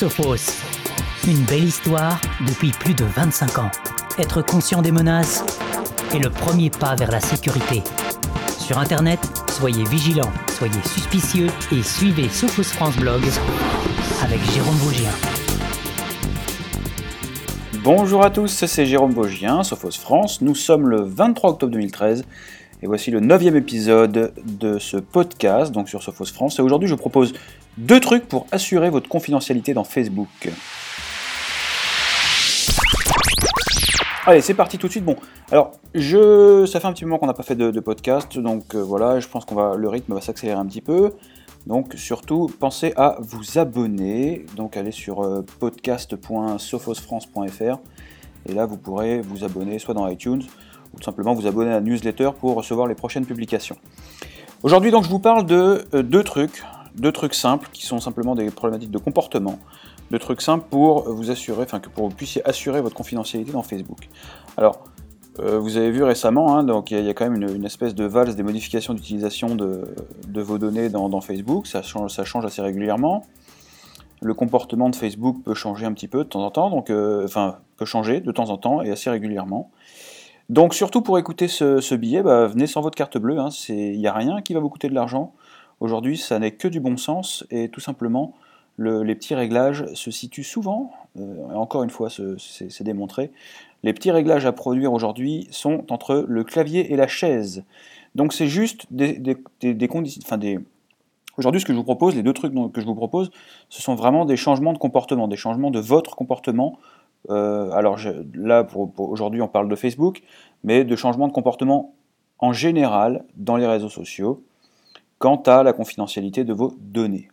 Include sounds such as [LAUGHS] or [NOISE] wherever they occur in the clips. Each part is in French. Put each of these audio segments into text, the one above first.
Sophos. Une belle histoire depuis plus de 25 ans. Être conscient des menaces est le premier pas vers la sécurité. Sur Internet, soyez vigilants, soyez suspicieux et suivez Sophos France Blog avec Jérôme Vaugien. Bonjour à tous, c'est Jérôme Vaugien, Sophos France. Nous sommes le 23 octobre 2013 et voici le neuvième épisode de ce podcast, donc sur Sophos France. Et aujourd'hui, je propose deux trucs pour assurer votre confidentialité dans Facebook. Allez, c'est parti tout de suite. Bon, alors, je, ça fait un petit moment qu'on n'a pas fait de, podcast, donc euh, voilà, je pense qu'on va, le rythme va s'accélérer un petit peu. Donc, surtout, pensez à vous abonner. Donc, allez sur euh, podcast.sophosfrance.fr et là, vous pourrez vous abonner soit dans iTunes, ou tout simplement vous abonner à la newsletter pour recevoir les prochaines publications. Aujourd'hui donc je vous parle de euh, deux trucs, deux trucs simples qui sont simplement des problématiques de comportement, deux trucs simples pour vous assurer, enfin que pour vous puissiez assurer votre confidentialité dans Facebook. Alors euh, vous avez vu récemment, hein, donc il y, a quand même une, espèce de valse des modifications d'utilisation de, vos données dans, Facebook, ça change, ça change, assez régulièrement. Le comportement de Facebook peut changer un petit peu de temps en temps, donc euh, enfin peut changer de temps en temps et assez régulièrement. Donc surtout pour écouter ce, billet, bah, venez sans votre carte bleue, hein. il n'y a rien qui va vous coûter de l'argent. Aujourd'hui, ça n'est que du bon sens et tout simplement, les petits réglages se situent souvent, euh, encore une fois, c'est démontré, les petits réglages à produire aujourd'hui sont entre le clavier et la chaise. Donc c'est juste des, conditions, enfin Aujourd'hui, ce que je vous propose, les deux trucs que je vous propose, ce sont vraiment des changements de comportement, des changements de votre comportement. Euh, alors là, aujourd'hui, on parle de Facebook, mais de changement de comportement en général dans les réseaux sociaux quant à la confidentialité de vos données.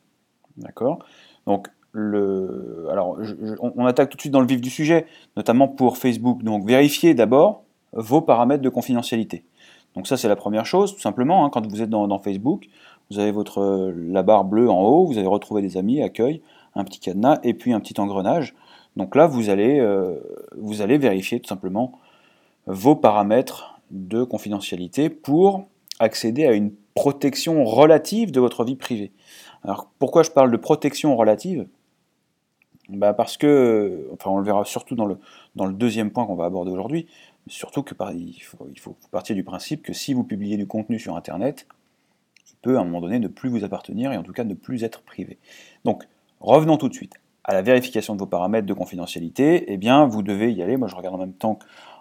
D'accord? Donc, le, alors, on, attaque tout de suite dans le vif du sujet, notamment pour Facebook. Donc, vérifiez d'abord vos paramètres de confidentialité. Donc ça, c'est la première chose, tout simplement. Hein, quand vous êtes dans, Facebook, vous avez votre, la barre bleue en haut, vous allez retrouver des amis, accueil, un petit cadenas et puis un petit engrenage. Donc là, vous allez, euh, vous allez vérifier tout simplement vos paramètres de confidentialité pour accéder à une protection relative de votre vie privée. Alors pourquoi je parle de protection relative? Bah Parce que, enfin on le verra surtout dans le, deuxième point qu'on va aborder aujourd'hui, surtout que il, faut, il faut partir du principe que si vous publiez du contenu sur Internet, il peut à un moment donné ne plus vous appartenir et en tout cas ne plus être privé. Donc revenons tout de suite à la vérification de vos paramètres de confidentialité, eh bien, vous devez y aller. Moi, je regarde en même temps.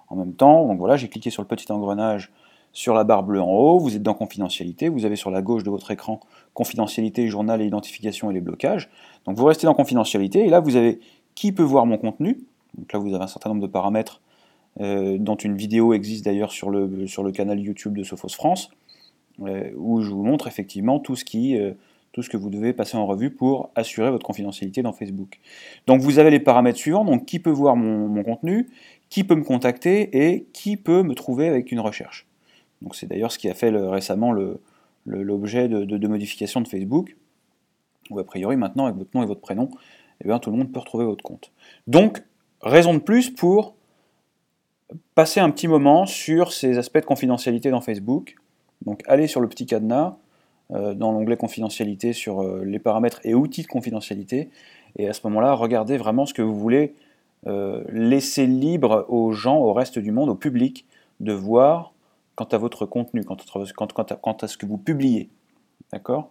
En même temps. Donc voilà, j'ai cliqué sur le petit engrenage sur la barre bleue en haut. Vous êtes dans confidentialité. Vous avez sur la gauche de votre écran confidentialité, journal et identification et les blocages. Donc vous restez dans confidentialité. Et là, vous avez qui peut voir mon contenu. Donc là, vous avez un certain nombre de paramètres euh, dont une vidéo existe d'ailleurs sur le, canal YouTube de Sophos France, euh, où je vous montre effectivement tout ce qui euh, tout ce que vous devez passer en revue pour assurer votre confidentialité dans Facebook. Donc vous avez les paramètres suivants, donc qui peut voir mon, contenu, qui peut me contacter et qui peut me trouver avec une recherche. C'est d'ailleurs ce qui a fait récemment l'objet de, de, modifications de Facebook, où a priori maintenant avec votre nom et votre prénom, eh bien, tout le monde peut retrouver votre compte. Donc, raison de plus pour passer un petit moment sur ces aspects de confidentialité dans Facebook. Donc allez sur le petit cadenas, euh, dans l'onglet confidentialité sur euh, les paramètres et outils de confidentialité. Et à ce moment-là, regardez vraiment ce que vous voulez euh, laisser libre aux gens, au reste du monde, au public, de voir quant à votre contenu, quant à, ce que vous publiez. D'accord?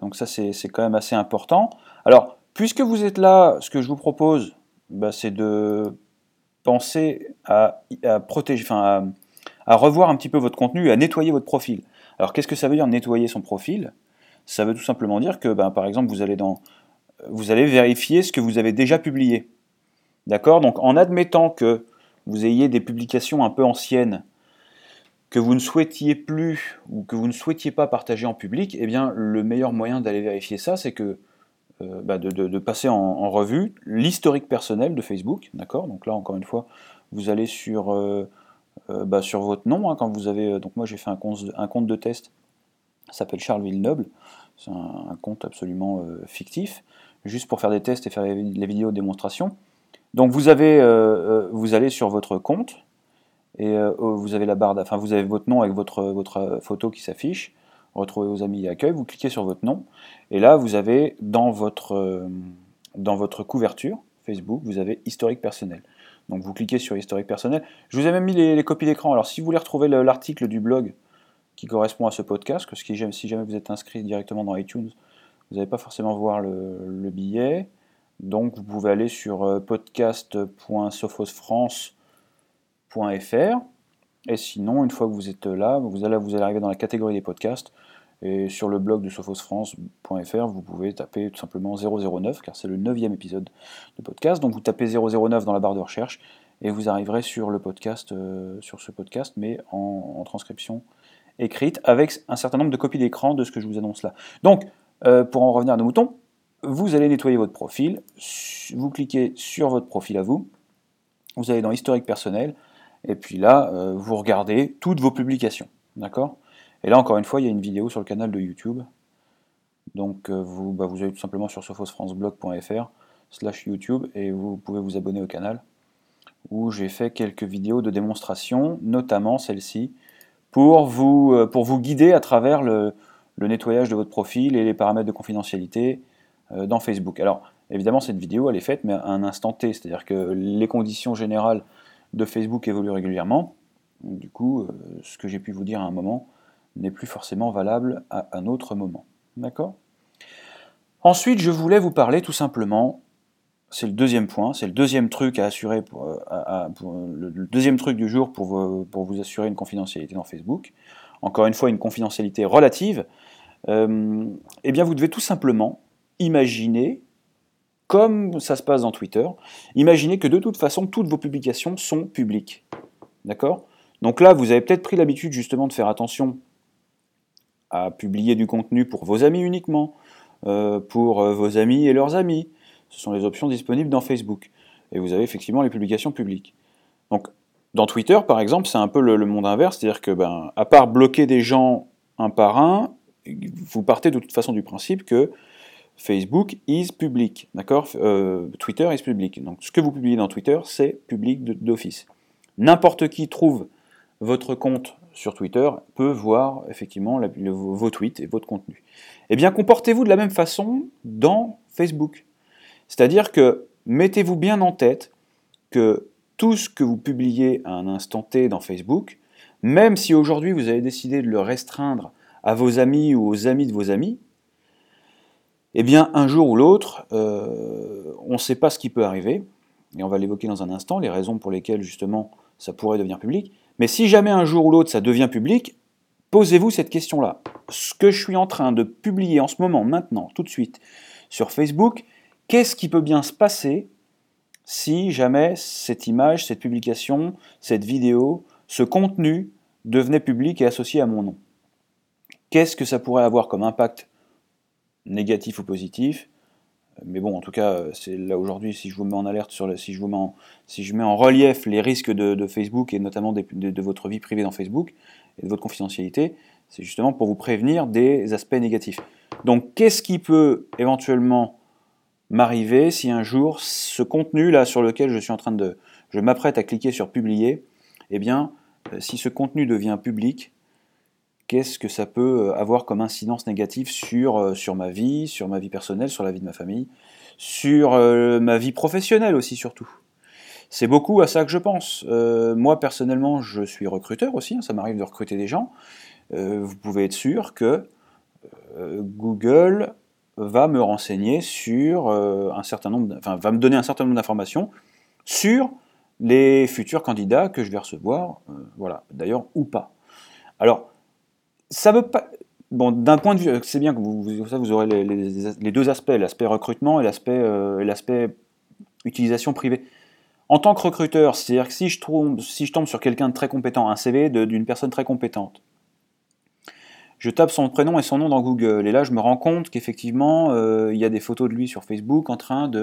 Donc ça, c'est quand même assez important. Alors, puisque vous êtes là, ce que je vous propose, bah, c'est de penser à, protéger, enfin à revoir un petit peu votre contenu, à nettoyer votre profil. Alors qu'est-ce que ça veut dire nettoyer son profil? Ça veut tout simplement dire que, ben, par exemple, vous allez, dans, vous allez vérifier ce que vous avez déjà publié. D'accord? Donc en admettant que vous ayez des publications un peu anciennes que vous ne souhaitiez plus ou que vous ne souhaitiez pas partager en public, eh bien le meilleur moyen d'aller vérifier ça, c'est que euh, bah, de, passer en, revue l'historique personnel de Facebook, d'accord? Donc là encore une fois, vous allez sur euh, euh, bah, sur votre nom, hein, quand vous avez. Donc moi j'ai fait un compte, de test, s'appelle Charles Villenoble, c'est un, compte absolument fictif, juste pour faire des tests et faire les, vidéos de démonstration. Donc vous avez, vous allez sur votre compte et vous avez la barre, enfin vous avez votre nom avec votre, votre photo qui s'affiche. Retrouvez vos amis et accueil, vous cliquez sur votre nom et là vous avez dans votre dans votre couverture Facebook, vous avez historique personnel. Donc vous cliquez sur historique personnel. Je vous ai même mis les, copies d'écran. Alors si vous voulez retrouver l'article du blog qui correspond à ce podcast, que si jamais vous êtes inscrit directement dans iTunes, vous n'allez pas forcément voir le, billet. Donc vous pouvez aller sur euh, Et sinon, une fois que vous êtes là, vous allez, vous allez arriver dans la catégorie des podcasts. Et sur le blog de sophosfrance.fr, vous pouvez taper tout simplement 009, car c'est le neuvième épisode de podcast. Donc vous tapez 009 dans la barre de recherche et vous arriverez sur le podcast, euh, sur ce podcast, mais en, transcription écrite, avec un certain nombre de copies d'écran de ce que je vous annonce là. Donc, euh, pour en revenir à nos moutons, vous allez nettoyer votre profil, vous cliquez sur votre profil à vous, vous allez dans historique personnel, et puis là, euh, vous regardez toutes vos publications. D'accord? Et là, encore une fois, il y a une vidéo sur le canal de YouTube. Donc euh, vous, bah, vous allez tout simplement sur sophosfranceblog.fr slash YouTube et vous pouvez vous abonner au canal où j'ai fait quelques vidéos de démonstration, notamment celle-ci, pour vous, euh, pour vous guider à travers le, nettoyage de votre profil et les paramètres de confidentialité dans Facebook. Alors évidemment cette vidéo elle est faite mais à un instant T, c'est-à-dire que les conditions générales de Facebook évoluent régulièrement. du coup, ce que j'ai pu vous dire à un moment, n'est plus forcément valable à un autre moment. D'accord? Ensuite, je voulais vous parler tout simplement, c'est le deuxième point, c'est le deuxième truc à assurer, pour, euh, le, deuxième truc du jour pour vous, assurer une confidentialité dans Facebook. Encore une fois, une confidentialité relative. Euh, eh bien, vous devez tout simplement imaginer, comme ça se passe dans Twitter, imaginer que de toute façon, toutes vos publications sont publiques. D'accord? Donc là, vous avez peut-être pris l'habitude justement de faire attention à publier du contenu pour vos amis uniquement, euh, pour euh, vos amis et leurs amis. Ce sont les options disponibles dans Facebook. Et vous avez effectivement les publications publiques. Donc, dans Twitter, par exemple, c'est un peu le, monde inverse, c'est-à-dire que, ben, à part bloquer des gens un par un, vous partez de toute façon du principe que Facebook is public, d'accord? Euh, Twitter is public. Donc, ce que vous publiez dans Twitter, c'est public d'office. N'importe qui trouve votre compte sur Twitter peut voir effectivement vos tweets et votre contenu. Eh bien, comportez-vous de la même façon dans Facebook. C'est-à-dire que mettez-vous bien en tête que tout ce que vous publiez à un instant T dans Facebook, même si aujourd'hui vous avez décidé de le restreindre à vos amis ou aux amis de vos amis, eh bien, un jour ou l'autre, euh, on ne sait pas ce qui peut arriver, et on va l'évoquer dans un instant, les raisons pour lesquelles justement ça pourrait devenir public. Mais si jamais un jour ou l'autre ça devient public, posez-vous cette question-là. Ce que je suis en train de publier en ce moment, maintenant, tout de suite, sur Facebook, qu'est-ce qui peut bien se passer si jamais cette image, cette publication, cette vidéo, ce contenu devenait public et associé à mon nom? Qu'est-ce que ça pourrait avoir comme impact négatif ou positif mais bon, en tout cas, c'est là aujourd'hui, si je vous mets en alerte, sur le, si, je vous mets en, si je mets en relief les risques de, Facebook et notamment de, votre vie privée dans Facebook et de votre confidentialité, c'est justement pour vous prévenir des aspects négatifs. Donc, qu'est-ce qui peut éventuellement m'arriver si un jour ce contenu là sur lequel je suis en train de, je m'apprête à cliquer sur publier, eh bien, euh, si ce contenu devient public, qu'est-ce que ça peut euh, avoir comme incidence négative sur, euh, sur ma vie, sur ma vie personnelle, sur la vie de ma famille, sur euh, ma vie professionnelle aussi surtout. C'est beaucoup à ça que je pense. moi personnellement, je suis recruteur aussi, hein, ça m'arrive de recruter des gens. vous pouvez être sûr que Google va me renseigner sur un certain nombre, enfin va me donner un certain nombre d'informations sur les futurs candidats que je vais recevoir, voilà, d'ailleurs ou pas. Alors, ça veut pas. Bon, d'un point de vue, c'est bien que vous, vous aurez les, deux aspects, l'aspect recrutement et l'aspect, euh, utilisation privée. En tant que recruteur, c'est-à-dire que si je, tombe, si je tombe sur quelqu'un de très compétent, un CV d'une personne très compétente, je tape son prénom et son nom dans Google, et là je me rends compte qu'effectivement, euh, il y a des photos de lui sur Facebook en train de,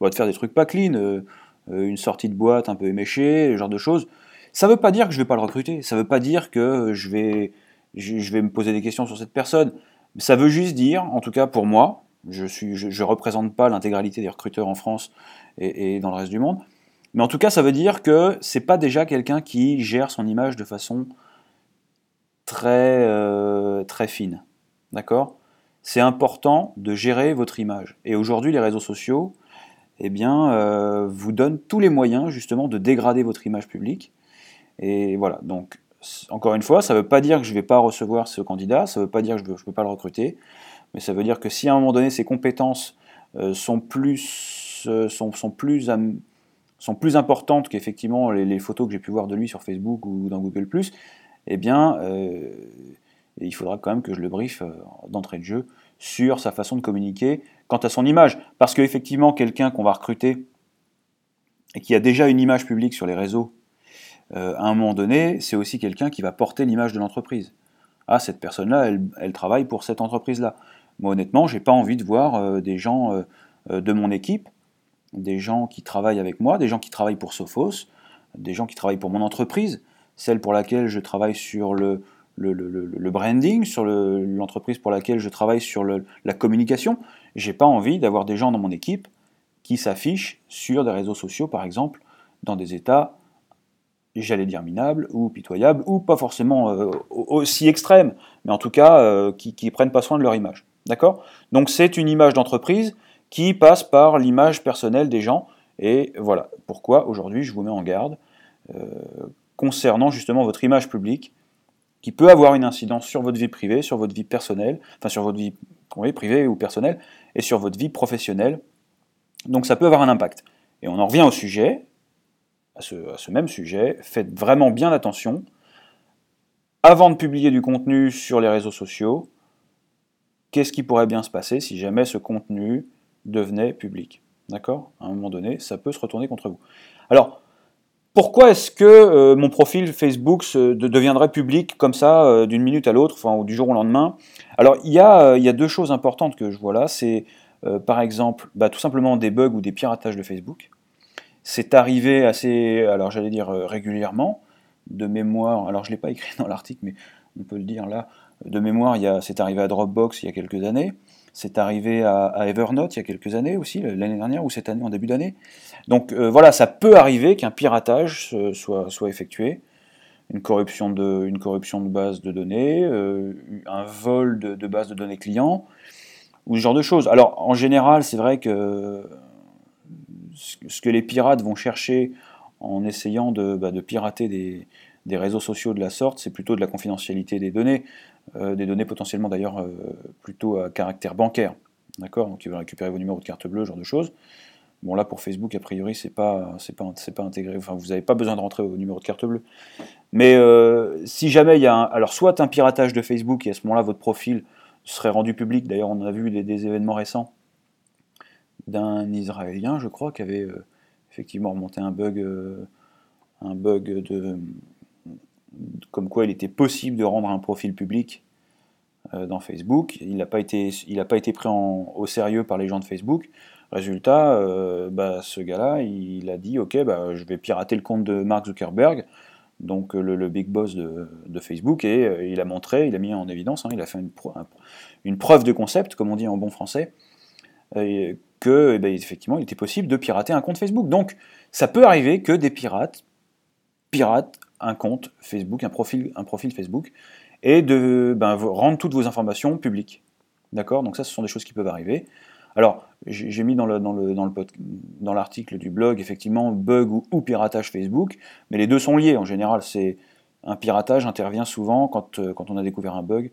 euh, de faire des trucs pas clean, une sortie de boîte un peu éméchée, ce genre de choses. Ça ne veut pas dire que je ne vais pas le recruter, ça ne veut pas dire que je vais je, vais me poser des questions sur cette personne. Ça veut juste dire, en tout cas pour moi, je ne représente pas l'intégralité des recruteurs en France et, dans le reste du monde, mais en tout cas ça veut dire que c'est pas déjà quelqu'un qui gère son image de façon très, euh, très fine. D'accord? C'est important de gérer votre image. Et aujourd'hui, les réseaux sociaux, eh bien, euh, vous donnent tous les moyens justement de dégrader votre image publique. Et voilà, donc encore une fois, ça ne veut pas dire que je ne vais pas recevoir ce candidat, ça ne veut pas dire que je ne peux pas le recruter, mais ça veut dire que si à un moment donné ses compétences euh, sont, plus, euh, sont, importantes qu'effectivement les, photos que j'ai pu voir de lui sur Facebook ou dans Google ⁇ eh bien, et il faudra quand même que je le briefe euh, d'entrée de jeu sur sa façon de communiquer quant à son image. Parce qu'effectivement, quelqu'un qu'on va recruter et qui a déjà une image publique sur les réseaux, euh, à un moment donné, c'est aussi quelqu'un qui va porter l'image de l'entreprise. Ah, cette personne-là, elle, travaille pour cette entreprise-là. Moi, honnêtement, j'ai pas envie de voir euh, des gens de mon équipe, des gens qui travaillent avec moi, des gens qui travaillent pour Sophos, des gens qui travaillent pour mon entreprise, celle pour laquelle je travaille sur le, le, branding, sur l'entreprise pour laquelle je travaille, sur la communication. J'ai pas envie d'avoir des gens dans mon équipe qui s'affichent sur des réseaux sociaux, par exemple, dans des états, j'allais dire minables ou pitoyables, ou pas forcément euh, aussi extrêmes, mais en tout cas euh, qui, qui prennent pas soin de leur image. D'accord? Donc c'est une image d'entreprise qui passe par l'image personnelle des gens, et voilà pourquoi aujourd'hui je vous mets en garde euh, concernant justement votre image publique qui peut avoir une incidence sur votre vie privée, sur votre vie personnelle, enfin sur votre vie privée ou personnelle, et sur votre vie professionnelle. Donc ça peut avoir un impact. Et on en revient au sujet, à ce, même sujet, faites vraiment bien attention. Avant de publier du contenu sur les réseaux sociaux, qu'est-ce qui pourrait bien se passer si jamais ce contenu devenait public? D'accord? À un moment donné, ça peut se retourner contre vous. Alors, pourquoi est-ce que euh, mon profil Facebook deviendrait public comme ça euh, d'une minute à l'autre, ou du jour au lendemain? Alors il y, a, euh, il y, a, deux choses importantes que je vois là. C'est par exemple bah, tout simplement des bugs ou des piratages de Facebook. C'est arrivé assez, alors j'allais dire régulièrement, de mémoire. Alors je ne l'ai pas écrit [LAUGHS] dans l'article, mais on peut le dire là. De mémoire, c'est arrivé à Dropbox il y a quelques années. C'est arrivé à, Evernote il y a quelques années aussi, l'année dernière ou cette année en début d'année. Donc euh, voilà, ça peut arriver qu'un piratage soit, effectué, une corruption de, base de données, euh, un vol de, de base de données clients, ou ce genre de choses. Alors en général, c'est vrai que ce que les pirates vont chercher en essayant de, bah, pirater des, réseaux sociaux de la sorte, c'est plutôt de la confidentialité des données. Euh, des données potentiellement d'ailleurs euh, plutôt à caractère bancaire. D'accord? Donc ils veulent récupérer vos numéros de carte bleue, ce genre de choses. Bon là pour Facebook a priori c'est pas c'est pas c'est pas intégré. Vous n'avez pas besoin de rentrer au numéro de carte bleue. Mais euh, si jamais il y a un, alors soit un piratage de Facebook et à ce moment-là votre profil serait rendu public. D'ailleurs on a vu des, événements récents d'un Israélien je crois qui avait effectivement remonté un bug un bug de comme quoi il était possible de rendre un profil public euh, dans Facebook. Il n'a pas, été, pas été pris au sérieux par les gens de Facebook. Résultat, euh, bah, ce gars-là, il a dit Ok, bah, je vais pirater le compte de Mark Zuckerberg, donc le, big boss de, Facebook, et euh, il a montré, il a mis en évidence, hein, il a fait une, preuve de concept, comme on dit en bon français, que eh ben, effectivement il était possible de pirater un compte Facebook. Donc ça peut arriver que des pirates piratent un compte Facebook, un profil, Facebook, et de ben, rendre toutes vos informations publiques. D'accord? Donc ça, ce sont des choses qui peuvent arriver. Alors, j'ai mis dans l'article du blog, effectivement, bug ou, piratage Facebook, mais les deux sont liés. En général, c'est un piratage intervient souvent quand, euh, on a découvert un bug.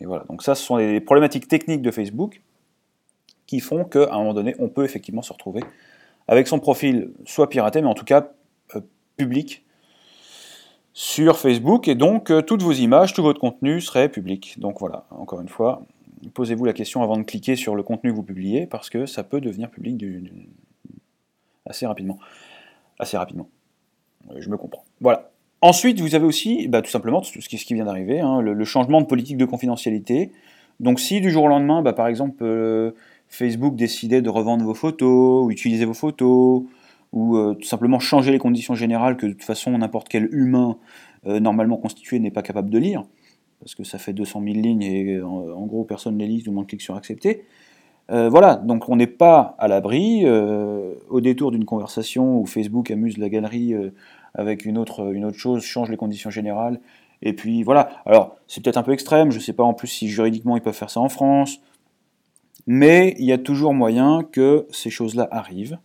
Et voilà. Donc ça, ce sont les problématiques techniques de Facebook qui font qu'à un moment donné, on peut effectivement se retrouver avec son profil soit piraté, mais en tout cas euh, public, sur Facebook et donc euh, toutes vos images, tout votre contenu serait public. Donc voilà, encore une fois, posez-vous la question avant de cliquer sur le contenu que vous publiez parce que ça peut devenir public assez rapidement. Assez rapidement. Je me comprends. Voilà. Ensuite, vous avez aussi bah, tout simplement ce qui, vient d'arriver, hein, le, changement de politique de confidentialité. Donc si du jour au lendemain, bah, par exemple, euh, Facebook décidait de revendre vos photos ou utiliser vos photos, ou euh, tout simplement changer les conditions générales que de toute façon n'importe quel humain euh, normalement constitué n'est pas capable de lire, parce que ça fait 200 000 lignes et euh, en, gros personne ne les lit, tout le monde clique sur accepter. voilà, donc on n'est pas à l'abri, au détour d'une conversation où Facebook amuse la galerie avec une autre, une autre chose, change les conditions générales, et puis voilà. Alors c'est peut-être un peu extrême, je ne sais pas en plus si juridiquement ils peuvent faire ça en France, mais il y a toujours moyen que ces choses-là arrivent.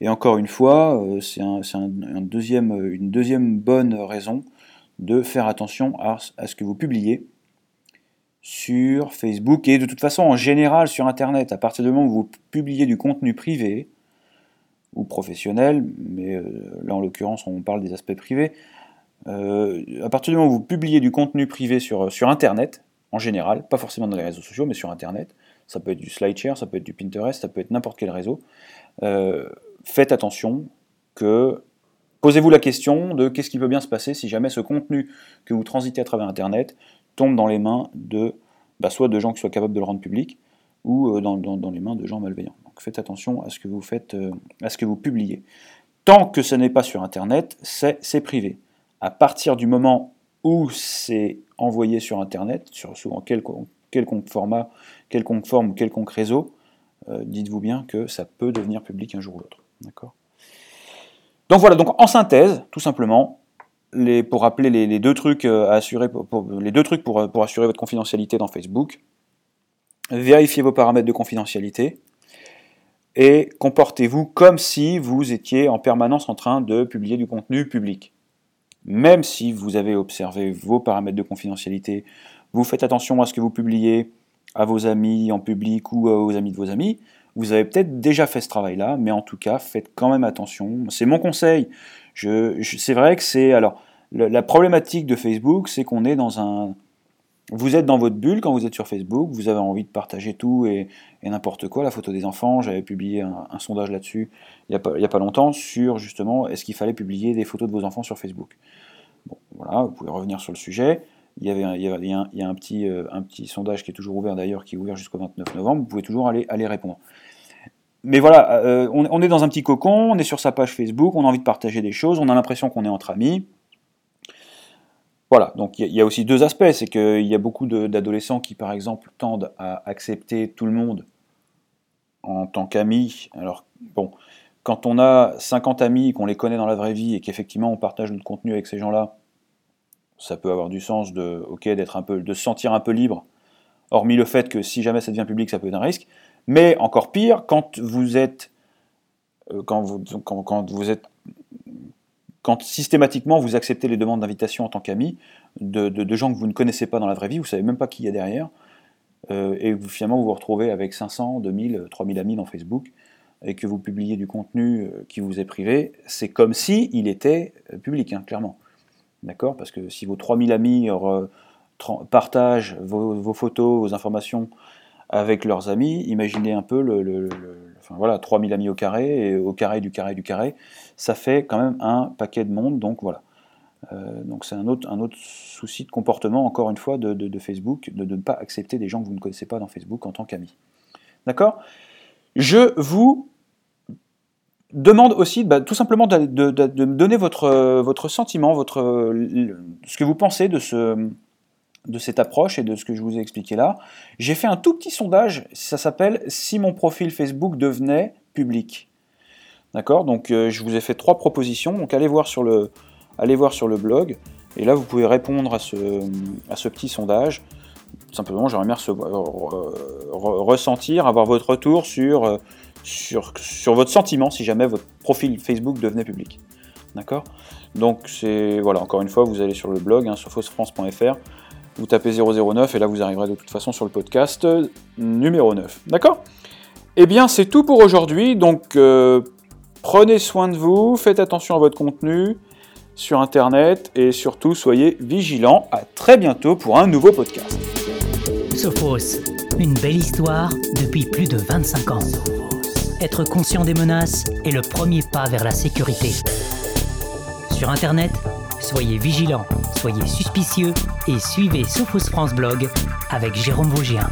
Et encore une fois, euh, c'est une deuxième bonne raison de faire attention à, ce que vous publiez sur Facebook et de toute façon en général sur Internet. À partir du moment où vous publiez du contenu privé ou professionnel, mais euh, là en l'occurrence on parle des aspects privés, euh, à partir du moment où vous publiez du contenu privé sur, sur Internet, en général, pas forcément dans les réseaux sociaux, mais sur Internet, ça peut être du SlideShare, ça peut être du Pinterest, ça peut être n'importe quel réseau, faites attention que posez-vous la question de qu'est-ce qui peut bien se passer si jamais ce contenu que vous transitez à travers Internet tombe dans les mains de bah, soit de gens qui soient capables de le rendre public ou euh, dans, les mains de gens malveillants. Donc faites attention à ce que vous faites, euh, à ce que vous publiez. Tant que ce n'est pas sur Internet, c'est privé. À partir du moment où c'est envoyé sur Internet, sur souvent quelconque, format, quelconque forme, quelconque réseau, euh, dites-vous bien que ça peut devenir public un jour ou l'autre. Donc voilà, donc en synthèse, tout simplement, pour rappeler les, deux trucs euh, à assurer les deux trucs pour, pour, assurer votre confidentialité dans Facebook, vérifiez vos paramètres de confidentialité et comportez-vous comme si vous étiez en permanence en train de publier du contenu public. Même si vous avez observé vos paramètres de confidentialité, vous faites attention à ce que vous publiez à vos amis en public ou aux amis de vos amis, vous avez peut-être déjà fait ce travail-là, mais en tout cas, faites quand même attention. C'est mon conseil. C'est vrai que c'est alors la problématique de Facebook, c'est qu'on est dans un vous êtes dans votre bulle quand vous êtes sur Facebook, vous avez envie de partager tout et, n'importe quoi, la photo des enfants, j'avais publié un, sondage là-dessus il n'y a, a, pas longtemps sur justement est-ce qu'il fallait publier des photos de vos enfants sur Facebook. Bon, voilà, vous pouvez revenir sur le sujet. Il y, a, euh, un petit sondage qui est toujours ouvert d'ailleurs, qui est ouvert jusqu'au 29 novembre, vous pouvez toujours aller, aller répondre mais voilà, euh, on, est dans un petit cocon, on est sur sa page Facebook, on a envie de partager des choses, on a l'impression qu'on est entre amis. Voilà, donc il y, a aussi deux aspects, c'est qu'il y a beaucoup d'adolescents qui, par exemple, tendent à accepter tout le monde en tant qu'amis. Alors, bon, quand on a 50 amis, qu'on les connaît dans la vraie vie et qu'effectivement on partage notre contenu avec ces gens-là, ça peut avoir du sens de, d'être un peu, de se sentir un peu libre. Hormis le fait que si jamais ça devient public, ça peut être un risque. Mais encore pire, quand vous êtes, euh, quand vous, quand, vous êtes, quand systématiquement vous acceptez les demandes d'invitation en tant qu'ami de, gens que vous ne connaissez pas dans la vraie vie, vous savez même pas qui il y a derrière, euh, et vous, finalement vous vous retrouvez avec 500, 2000, 3000 amis dans Facebook, et que vous publiez du contenu euh, qui vous est privé, c'est comme si il était public, hein, clairement. D'accord? Parce que si vos 3000 amis partagent vos, photos, vos informations avec leurs amis. Imaginez un peu le, voilà, 3000 amis au carré, au carré du carré du carré, ça fait quand même un paquet de monde, donc voilà. Euh, donc c'est un autre, un autre souci de comportement, encore une fois, de, Facebook, de, ne pas accepter des gens que vous ne connaissez pas dans Facebook en tant qu'amis. D'accord? Je vous demande aussi bah, tout simplement de, me donner votre, votre sentiment, votre, ce que vous pensez de ce, de cette approche et de ce que je vous ai expliqué là. J'ai fait un tout petit sondage, ça s'appelle Si mon profil Facebook devenait public. D'accord? Donc euh, je vous ai fait trois propositions, donc allez voir sur le, allez voir sur le blog, et là vous pouvez répondre à ce, à ce petit sondage. Simplement, j'aimerais bien ressentir, avoir votre retour sur, euh, sur, votre sentiment si jamais votre profil Facebook devenait public. D'accord? Donc c'est voilà, encore une fois, vous allez sur le blog, hein, vous tapez 009 et là vous arriverez de toute façon sur le podcast numéro 9. D'accord? Eh bien c'est tout pour aujourd'hui, donc euh, prenez soin de vous, faites attention à votre contenu sur internet et surtout soyez vigilants. À très bientôt pour un nouveau podcast. Sophos, une belle histoire depuis plus de 25 ans. Être conscient des menaces est le premier pas vers la sécurité. Sur internet, Soyez vigilants, soyez suspicieux et suivez Sophos France Blog avec Jérôme Vaugien.